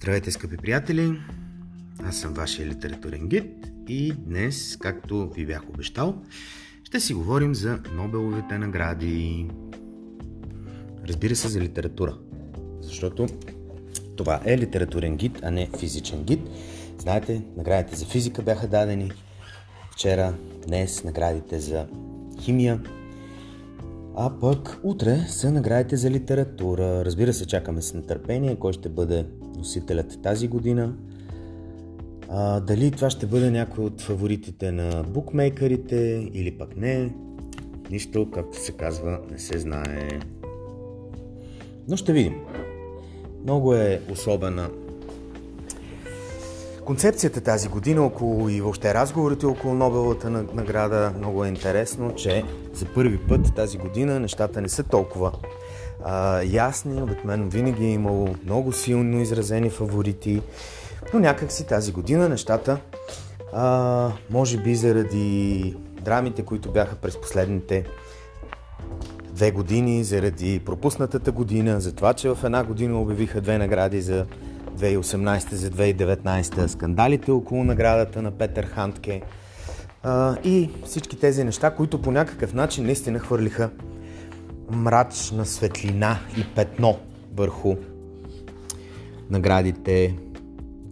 Здравейте, скъпи приятели! Аз съм вашия литературен гид и днес, както ви бях обещал, ще си говорим за Нобеловите награди. Разбира се, за литература. Защото това е литературен гид, а не физичен гид. Знаете, наградите за физика бяха дадени вчера, днес наградите за химия, а пък утре са наградите за литература. Разбира се, чакаме с нетърпение кой ще бъде носителят тази година. А, дали това ще бъде някой от фаворитите на букмейкерите или пък не. Нищо, както се казва, не се знае. Но ще видим. Много е особена Концепцията тази година около и въобще разговорите около Нобелата награда много е интересно, че за първи път тази година нещата не са толкова а, ясни. Обикновено винаги е имало много силно изразени фаворити, но някак си тази година нещата, а, може би заради драмите, които бяха през последните две години, заради пропуснатата година, за това, че в една година обявиха две награди за 2018 за 2019, скандалите около наградата на Петър Хантке а, и всички тези неща, които по някакъв начин наистина хвърлиха мрачна светлина и петно върху наградите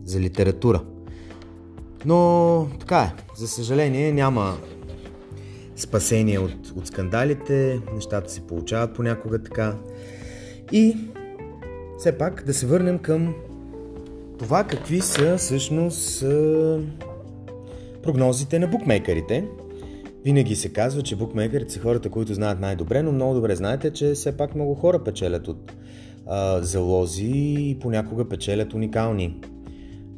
за литература. Но така е, за съжаление няма спасение от, от скандалите, нещата се получават понякога така. И все пак да се върнем към това какви са всъщност прогнозите на букмейкерите. Винаги се казва, че букмейкерите са хората, които знаят най-добре, но много добре знаете, че все пак много хора печелят от а, залози и понякога печелят уникални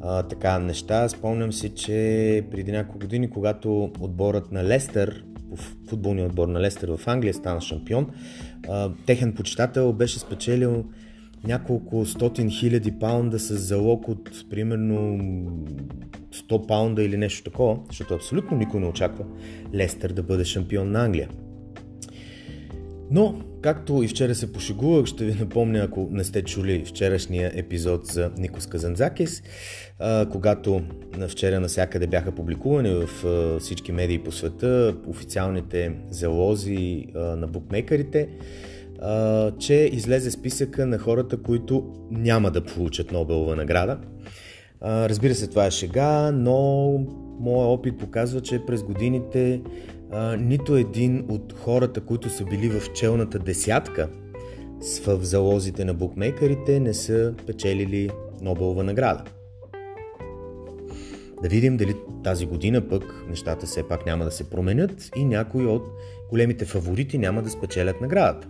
а, така неща. Спомням си, че преди няколко години, когато отборът на Лестър, футболният отбор на Лестър в Англия стана шампион, а, техен почитател беше спечелил няколко стотин хиляди паунда с залог от примерно 100 паунда или нещо такова, защото абсолютно никой не очаква Лестър да бъде шампион на Англия. Но, както и вчера се пошегувах, ще ви напомня, ако не сте чули вчерашния епизод за Никос Казанзакис, когато вчера насякъде бяха публикувани в всички медии по света официалните залози на букмекерите, а, че излезе списъка на хората, които няма да получат Нобелова награда. А, разбира се, това е шега, но моят опит показва, че през годините а, нито един от хората, които са били в челната десятка в залозите на букмейкерите, не са печелили Нобелова награда. Да видим дали тази година пък нещата все пак няма да се променят и някои от големите фаворити няма да спечелят наградата.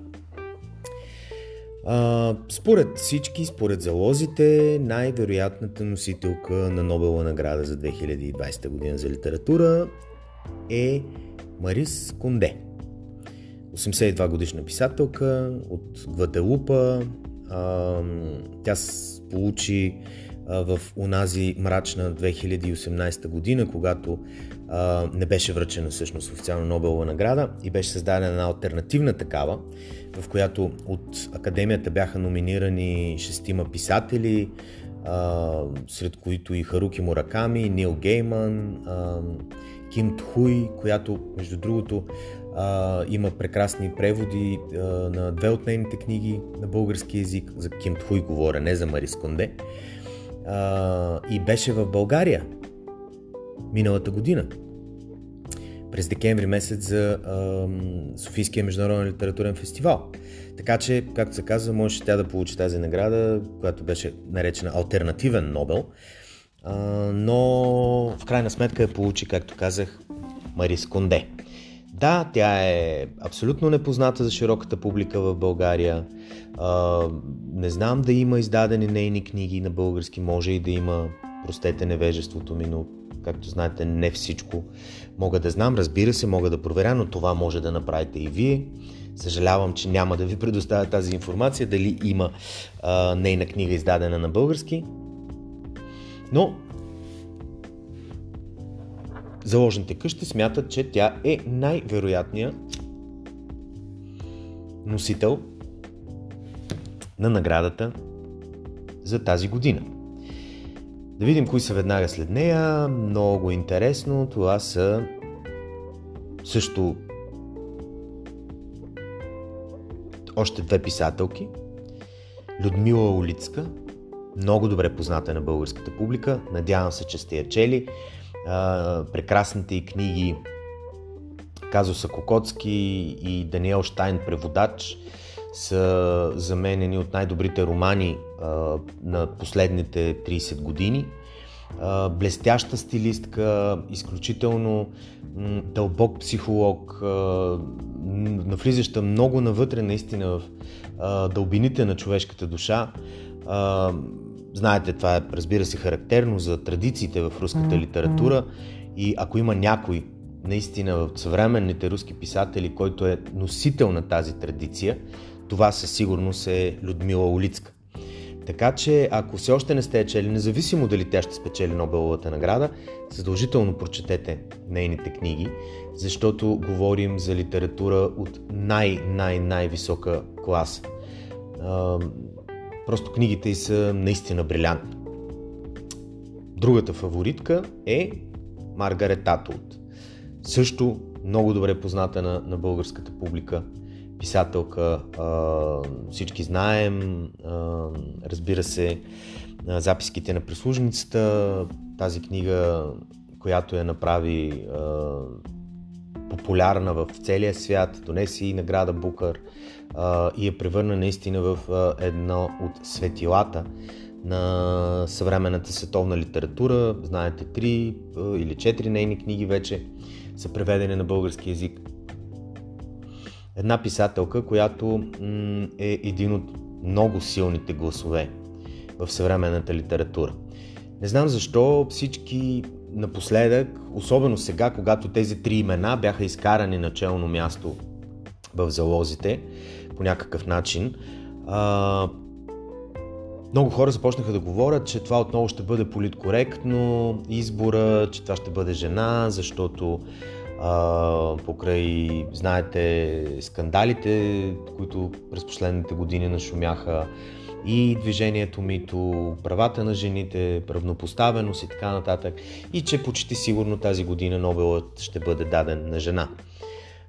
А, според всички, според залозите, най-вероятната носителка на Нобела награда за 2020 година за литература е Марис Конде. 82 годишна писателка от Гвателупа. А, тя получи а, в онази мрачна 2018 година, когато не беше връчена всъщност официално Нобелова награда и беше създадена една альтернативна такава, в която от Академията бяха номинирани шестима писатели, а, сред които и Харуки Мураками, Нил Гейман, а, Ким Тхуй, която, между другото, а, има прекрасни преводи а, на две от нейните книги на български язик. За Ким Тхуй говоря, не за Марис Конде. А, и беше в България миналата година през декември месец за а, Софийския международен литературен фестивал. Така че, както се казва, можеше тя да получи тази награда, която беше наречена Альтернативен Нобел, а, но в крайна сметка я получи, както казах, Марис Конде. Да, тя е абсолютно непозната за широката публика в България. А, не знам да има издадени нейни книги на български, може и да има, простете невежеството ми, но Както знаете, не всичко мога да знам. Разбира се, мога да проверя, но това може да направите и вие. Съжалявам, че няма да ви предоставя тази информация, дали има а, нейна книга издадена на български. Но заложните къщи смятат, че тя е най-вероятният носител на наградата за тази година. Да видим кои са веднага след нея. Много интересно. Това са също още две писателки. Людмила Олицка, много добре позната на българската публика. Надявам се, че сте я чели. прекрасните и книги Казуса Кокоцки и Даниел Штайн Преводач са за мен едни от най-добрите романи а, на последните 30 години. А, блестяща стилистка, изключително м, дълбок психолог, а, навлизаща много навътре наистина в а, дълбините на човешката душа. А, знаете, това е, разбира се, характерно за традициите в руската литература и ако има някой наистина в съвременните руски писатели, който е носител на тази традиция, това със сигурност е Людмила Олицка. Така че, ако все още не сте чели, независимо дали тя ще спечели Нобеловата награда, задължително прочетете нейните книги, защото говорим за литература от най-най-най-висока класа. Просто книгите й са наистина брилянтни. Другата фаворитка е Маргарет Атолт. Също много добре позната на, на българската публика писателка, всички знаем, разбира се, записките на прислужницата, тази книга, която я направи популярна в целия свят, донеси и награда Букър и я превърна наистина в едно от светилата на съвременната световна литература. Знаете, три или четири нейни книги вече са преведени на български язик една писателка, която е един от много силните гласове в съвременната литература. Не знам защо всички напоследък, особено сега, когато тези три имена бяха изкарани на челно място в залозите по някакъв начин, а, много хора започнаха да говорят, че това отново ще бъде политкоректно избора, че това ще бъде жена, защото покрай, знаете, скандалите, които през последните години нашумяха и движението мито, правата на жените, равнопоставеност и така нататък. И че почти сигурно тази година Нобелът ще бъде даден на жена.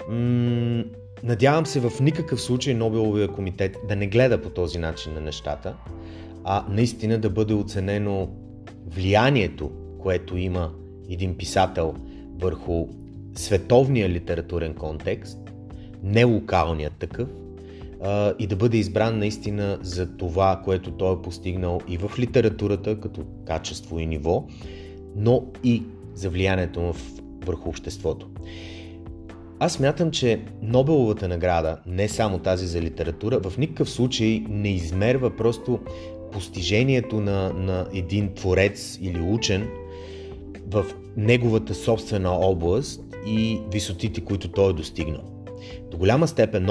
М- надявам се в никакъв случай Нобеловия комитет да не гледа по този начин на нещата, а наистина да бъде оценено влиянието, което има един писател върху световния литературен контекст, не локалният такъв, и да бъде избран наистина за това, което той е постигнал и в литературата като качество и ниво, но и за влиянието му върху обществото. Аз мятам, че Нобеловата награда, не само тази за литература, в никакъв случай не измерва просто постижението на, на един творец или учен в неговата собствена област и висотите, които той е достигнал. До голяма степен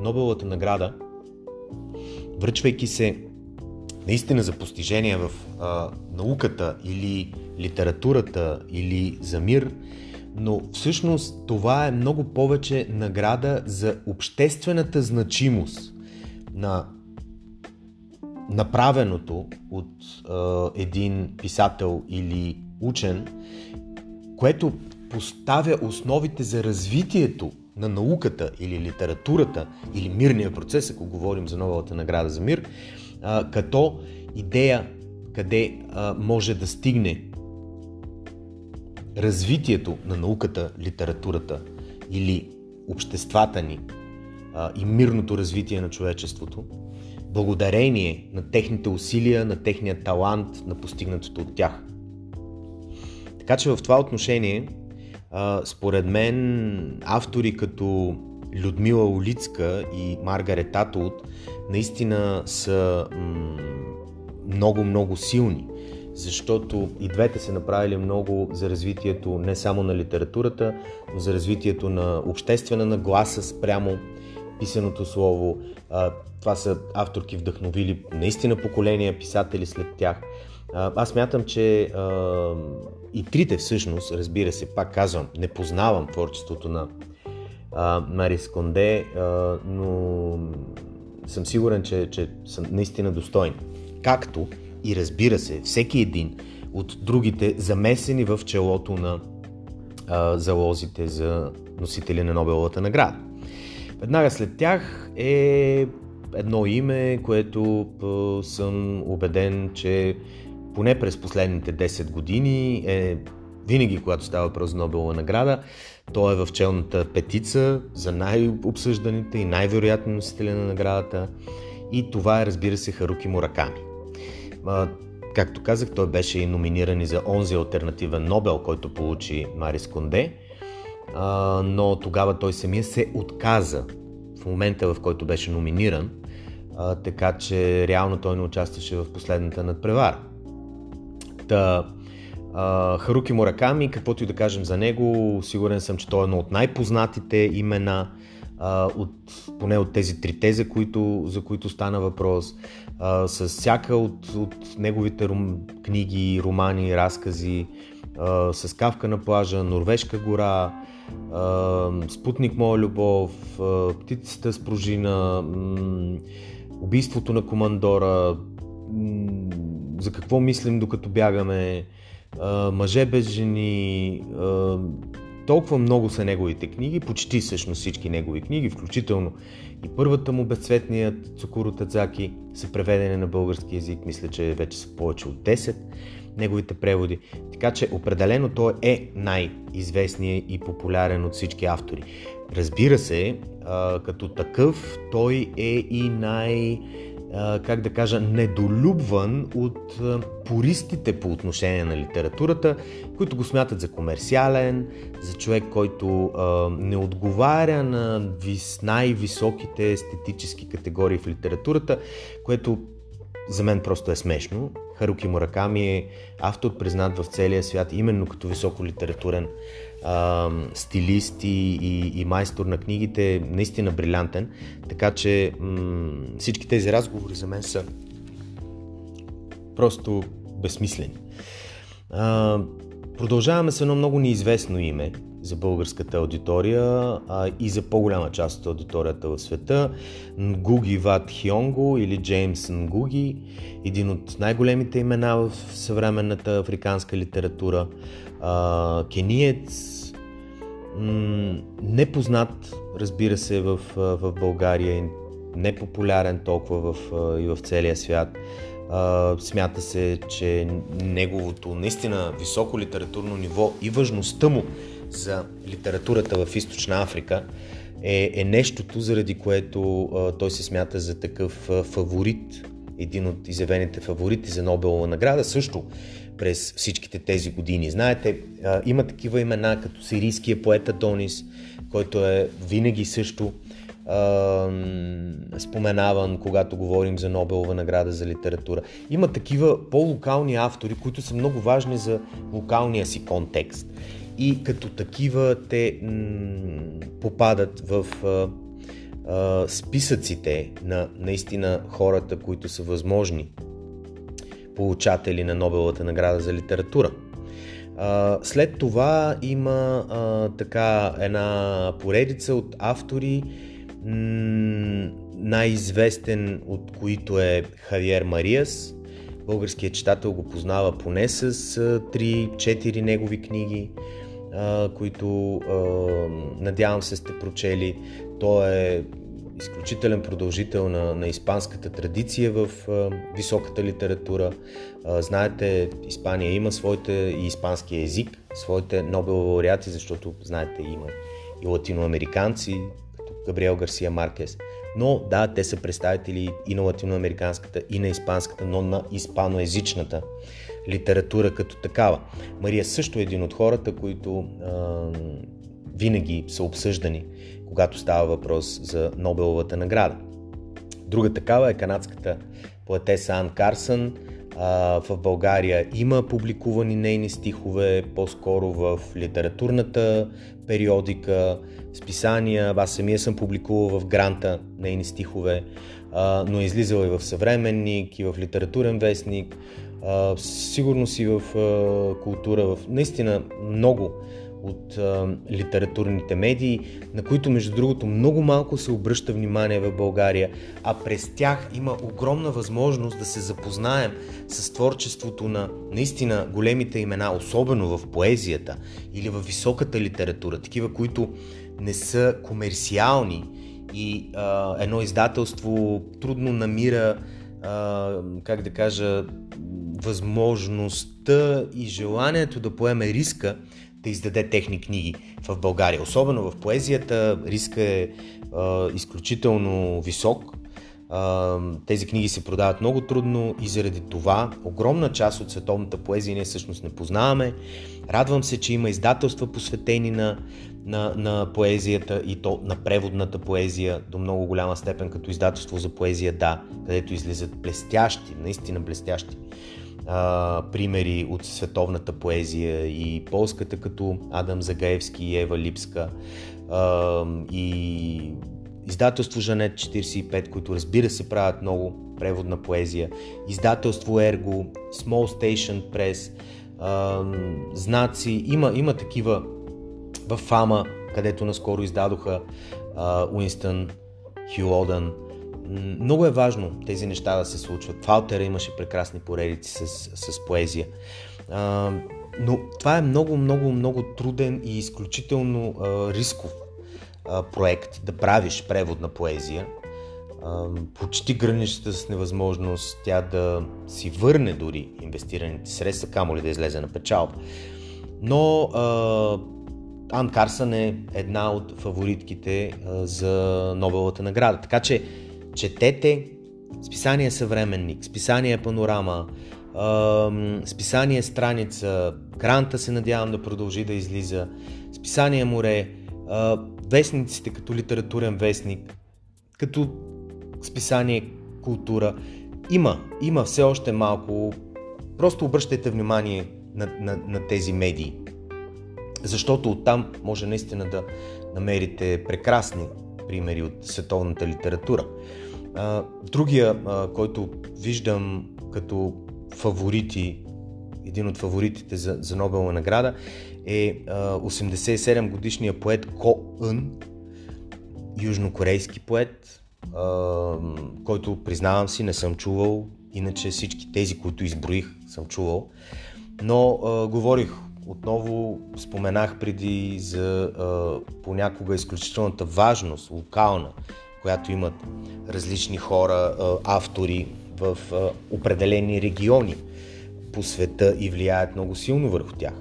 Нобеловата награда, връчвайки се наистина за постижения в а, науката или литературата или за мир, но всъщност това е много повече награда за обществената значимост на направеното от а, един писател или учен, което поставя основите за развитието на науката или литературата или мирния процес, ако говорим за новата награда за мир, а, като идея къде а, може да стигне развитието на науката, литературата или обществата ни а, и мирното развитие на човечеството, благодарение на техните усилия, на техния талант, на постигнатото от тях. Така че в това отношение според мен автори като Людмила Олицка и Маргарет Атолт наистина са много-много силни, защото и двете са направили много за развитието не само на литературата, но за развитието на обществена нагласа спрямо писаното слово. Това са авторки вдъхновили наистина поколения писатели след тях. Аз мятам, че и трите всъщност, разбира се, пак казвам, не познавам творчеството на а, Марис Конде, а, но съм сигурен, че, че са наистина достойни. Както и разбира се, всеки един от другите, замесени в челото на а, залозите за носители на Нобеловата награда. Веднага след тях е едно име, което а, съм убеден, че поне през последните 10 години е винаги, когато става въпрос за Нобелова награда, той е в челната петица за най-обсъжданите и най-вероятни носители на наградата. И това е, разбира се, Харуки Мураками. Както казах, той беше и номиниран и за онзи альтернативен Нобел, който получи Марис Конде, но тогава той самия се отказа в момента, в който беше номиниран, така че реално той не участваше в последната надпревара. Та, Харуки Мураками, каквото и да кажем за него, сигурен съм, че той е едно от най-познатите имена от, поне от тези трите, за които, за които стана въпрос. А, с всяка от, от неговите рум, книги, романи, разкази, а, с Кавка на плажа, Норвежка гора, а, Спутник моя любов, а, Птицата с пружина, м- Убийството на командора, м- за какво мислим докато бягаме, Мъже без жени, толкова много са неговите книги, почти всъщност всички негови книги, включително и първата му Безцветният Цукуро Тадзаки са преведени на български язик, мисля, че вече са повече от 10 неговите преводи. Така че определено той е най-известният и популярен от всички автори. Разбира се, като такъв той е и най- как да кажа, недолюбван от пористите по отношение на литературата, които го смятат за комерциален, за човек, който не отговаря на вис, най-високите естетически категории в литературата, което за мен просто е смешно. Харуки Мураками е автор признат в целия свят именно като високо литературен а, стилист и, и, и майстор на книгите, наистина брилянтен. Така че м- всички тези разговори за мен са просто безсмислени. А, продължаваме с едно много неизвестно име за българската аудитория а, и за по-голяма част от аудиторията в света. Нгуги Ват Хионго или Джеймс Нгуги, един от най-големите имена в съвременната африканска литература. А, кениец, непознат, разбира се, в, в България, непопулярен толкова в, и в целия свят. Смята се, че неговото наистина високо литературно ниво и важността му за литературата в Източна Африка е, е нещото, заради което той се смята за такъв фаворит, един от изявените фаворити за Нобелова награда. Също през всичките тези години. Знаете, а, има такива имена като сирийския поет Адонис, който е винаги също а, споменаван, когато говорим за Нобелова награда за литература. Има такива по-локални автори, които са много важни за локалния си контекст. И като такива те попадат в списъците на наистина хората, които са възможни получатели на Нобеловата награда за литература. След това има така една поредица от автори, най-известен от които е Хавиер Мариас. Българският читател го познава поне с 3-4 негови книги, които надявам се сте прочели. Той е изключителен продължител на, на испанската традиция в високата литература. Знаете, Испания има своите и испански език, своите Нобелови лауреати, защото, знаете, има и латиноамериканци, като Габриел Гарсия Маркес. Но да, те са представители и на латиноамериканската, и на испанската, но на испаноязичната литература като такава. Мария също е един от хората, които а, винаги са обсъждани когато става въпрос за Нобеловата награда. Друга такава е канадската поетеса Ан Карсън. В България има публикувани нейни стихове, по-скоро в литературната периодика, списания. Аз самия съм публикувал в Гранта нейни стихове, но е излизал и в съвременник, и в литературен вестник, сигурно си в култура, в наистина много от а, литературните медии, на които между другото много малко се обръща внимание в България, а през тях има огромна възможност да се запознаем с творчеството на наистина големите имена, особено в поезията или в високата литература, такива, които не са комерциални и а, едно издателство трудно намира, а, как да кажа, възможността и желанието да поеме риска да издаде техни книги в България. Особено в поезията риска е а, изключително висок. А, тези книги се продават много трудно и заради това огромна част от световната поезия ние всъщност не познаваме. Радвам се, че има издателства посветени на, на, на поезията и то на преводната поезия до много голяма степен като издателство за поезия, да, където излизат блестящи, наистина блестящи а, примери от световната поезия и полската като Адам Загаевски и Ева Липска а, и издателство Жанет 45, които разбира се правят много преводна поезия, издателство Ерго, Small Station Press, а, знаци, има, има такива в Фама, където наскоро издадоха Уинстън Хюодън, много е важно тези неща да се случват. В имаше прекрасни поредици с, с поезия. А, но това е много, много, много труден и изключително а, рисков а, проект да правиш превод на поезия. А, почти граничета с невъзможност тя да си върне дори инвестираните средства, камо ли да излезе на печалба. Но а, Ан Карсън е една от фаворитките за Нобеловата награда. Така че четете списание Съвременник, списание Панорама, списание Страница, Гранта се надявам да продължи да излиза, списание Море, вестниците като литературен вестник, като списание Култура. Има, има все още малко. Просто обръщайте внимание на, на, на тези медии. Защото оттам може наистина да намерите прекрасни примери от световната литература. Другия, който виждам като фаворити, един от фаворитите за, за Нобелова награда е 87 годишния поет Ко Ън, южнокорейски поет, който признавам си не съм чувал, иначе всички тези, които изброих, съм чувал. Но а, говорих отново, споменах преди за а, понякога изключителната важност, локална, която имат различни хора, автори в определени региони по света и влияят много силно върху тях.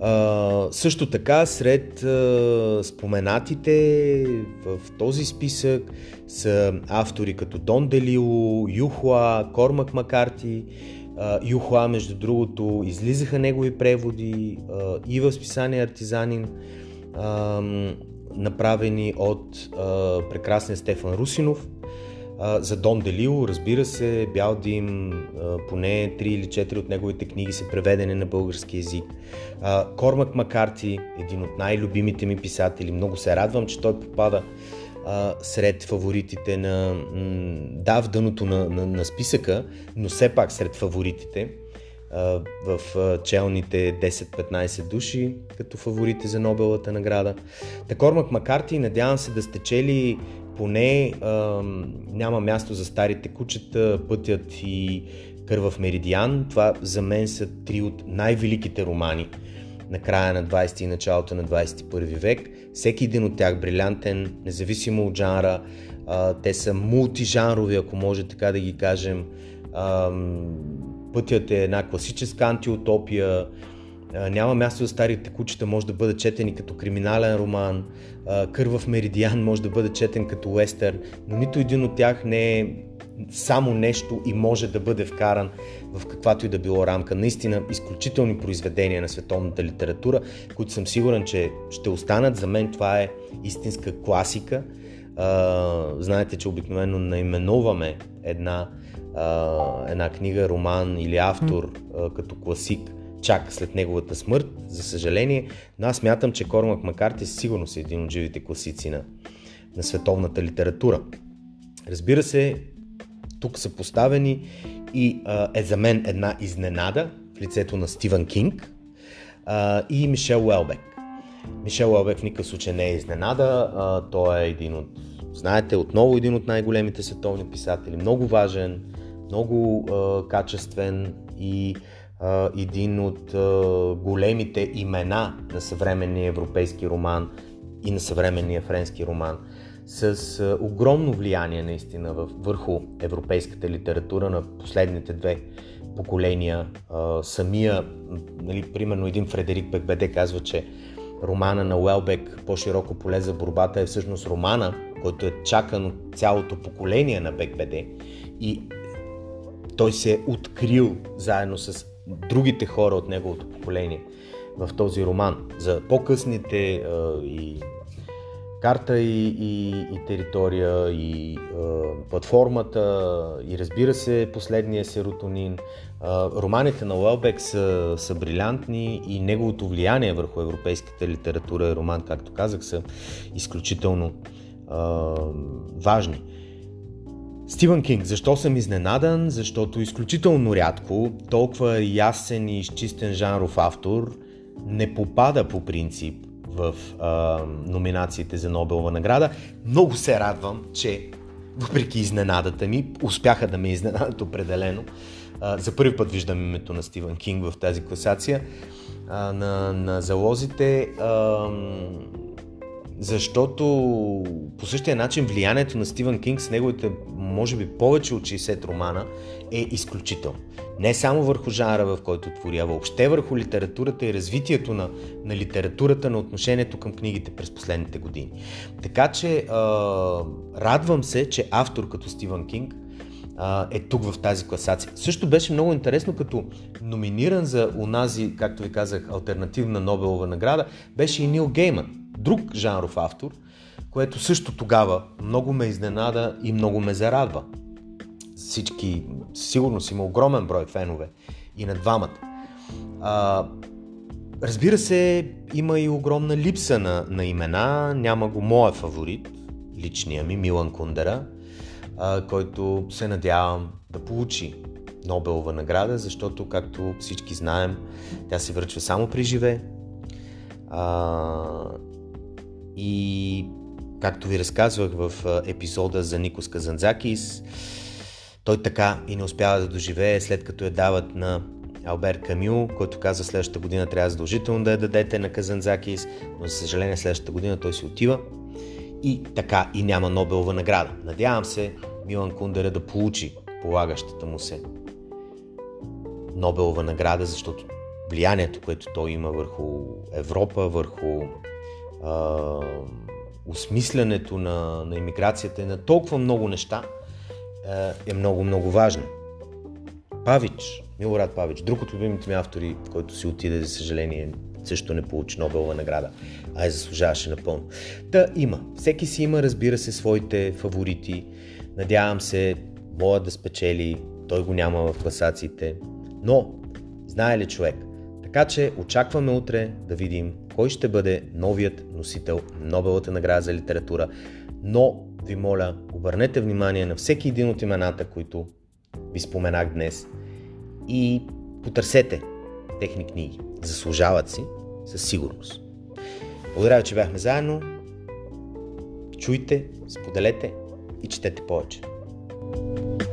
Uh, също така, сред uh, споменатите в този списък са автори като Дон Делило, Юхуа, Кормак Макарти. Юхуа, между другото, излизаха негови преводи и в списание Артизанин. Направени от прекрасния Стефан Русинов. За Дон Делило, разбира се, Бял Дим, поне 3 или 4 от неговите книги са преведени на български язик. Кормак Макарти, един от най-любимите ми писатели, много се радвам, че той попада а, сред фаворитите на... М- да, в дъното на, на, на списъка, но все пак сред фаворитите в челните 10-15 души като фаворити за Нобелата награда. Такормак Макарти, надявам се да сте чели поне а, няма място за старите кучета, пътят и Кървав меридиан. Това за мен са три от най-великите романи на края на 20 и началото на 21 век. Всеки един от тях брилянтен, независимо от жанра. Те са мултижанрови, ако може така да ги кажем. Пътят е една класическа антиутопия, няма място за старите кучета, може да бъде четен и като криминален роман, Кървав меридиан може да бъде четен като уестер, но нито един от тях не е само нещо и може да бъде вкаран в каквато и да било рамка. Наистина изключителни произведения на световната литература, които съм сигурен, че ще останат. За мен това е истинска класика. знаете, че обикновено наименуваме една а, една книга, роман или автор а, като класик чак след неговата смърт, за съжаление, но аз мятам, че Кормак Макарти сигурно е един от живите класици на, на световната литература. Разбира се, тук са поставени и а, е за мен една изненада в лицето на Стивън Кинг. а, и Мишел Уелбек. Мишел Уелбек в никакъв случай не е изненада. А, той е един от, знаете, отново един от най-големите световни писатели. Много важен, много а, качествен и а, един от а, големите имена на съвременния европейски роман и на съвременния френски роман с огромно влияние наистина върху европейската литература на последните две поколения. Самия, нали, примерно един Фредерик Бекбеде казва, че романа на Уелбек по-широко поле за борбата е всъщност романа, който е чакан от цялото поколение на Бекбеде и той се е открил заедно с другите хора от неговото поколение в този роман. За по-късните и карта и, и, и територия, и а, платформата, и разбира се последния серотонин. А, романите на Уелбек са, са брилянтни и неговото влияние върху европейската литература и роман, както казах, са изключително а, важни. Стивън Кинг. Защо съм изненадан? Защото изключително рядко толкова ясен и изчистен жанров автор не попада по принцип в а, номинациите за Нобелова награда. Много се радвам, че въпреки изненадата ми, успяха да ме изненадат определено. А, за първи път виждам името на Стивън Кинг в тази класация а, на, на залозите. А, защото по същия начин влиянието на Стивън Кинг с неговите, може би, повече от 60 романа е изключително. Не само върху жанра, в който твори, а въобще върху литературата и развитието на, на литературата, на отношението към книгите през последните години. Така че а, радвам се, че автор като Стивън Кинг а, е тук в тази класация. Също беше много интересно, като номиниран за унази, както ви казах, альтернативна Нобелова награда, беше и Нил Гейман друг жанров автор, което също тогава много ме изненада и много ме зарадва. Всички, сигурно си има огромен брой фенове и на двамата. А, разбира се, има и огромна липса на, на имена. Няма го моя фаворит, личния ми, Милан Кундера, а, който се надявам да получи Нобелова награда, защото, както всички знаем, тя се връчва само при живе. А, и както ви разказвах в епизода за Никос Казанзакис, той така и не успява да доживее след като я дават на Албер Камю, който каза следващата година трябва задължително да я дадете на Казанзакис, но за съжаление следващата година той си отива и така и няма Нобелова награда. Надявам се Милан Кундера да получи полагащата му се Нобелова награда, защото влиянието, което той има върху Европа, върху а, осмислянето на, на иммиграцията и на толкова много неща е много, много важно. Павич, Милорад Павич, друг от любимите ми автори, който си отиде, за съжаление, също не получи Нобелова награда, а я заслужаваше напълно. Та има. Всеки си има, разбира се, своите фаворити. Надявам се, моят да спечели, той го няма в класациите. Но, знае ли човек? Така че очакваме утре да видим кой ще бъде новият носител Нобелата награда за литература, но ви моля, обърнете внимание на всеки един от имената, които ви споменах днес и потърсете техни книги. Заслужават си със сигурност. Благодаря че бяхме заедно. Чуйте, споделете и четете повече. thank you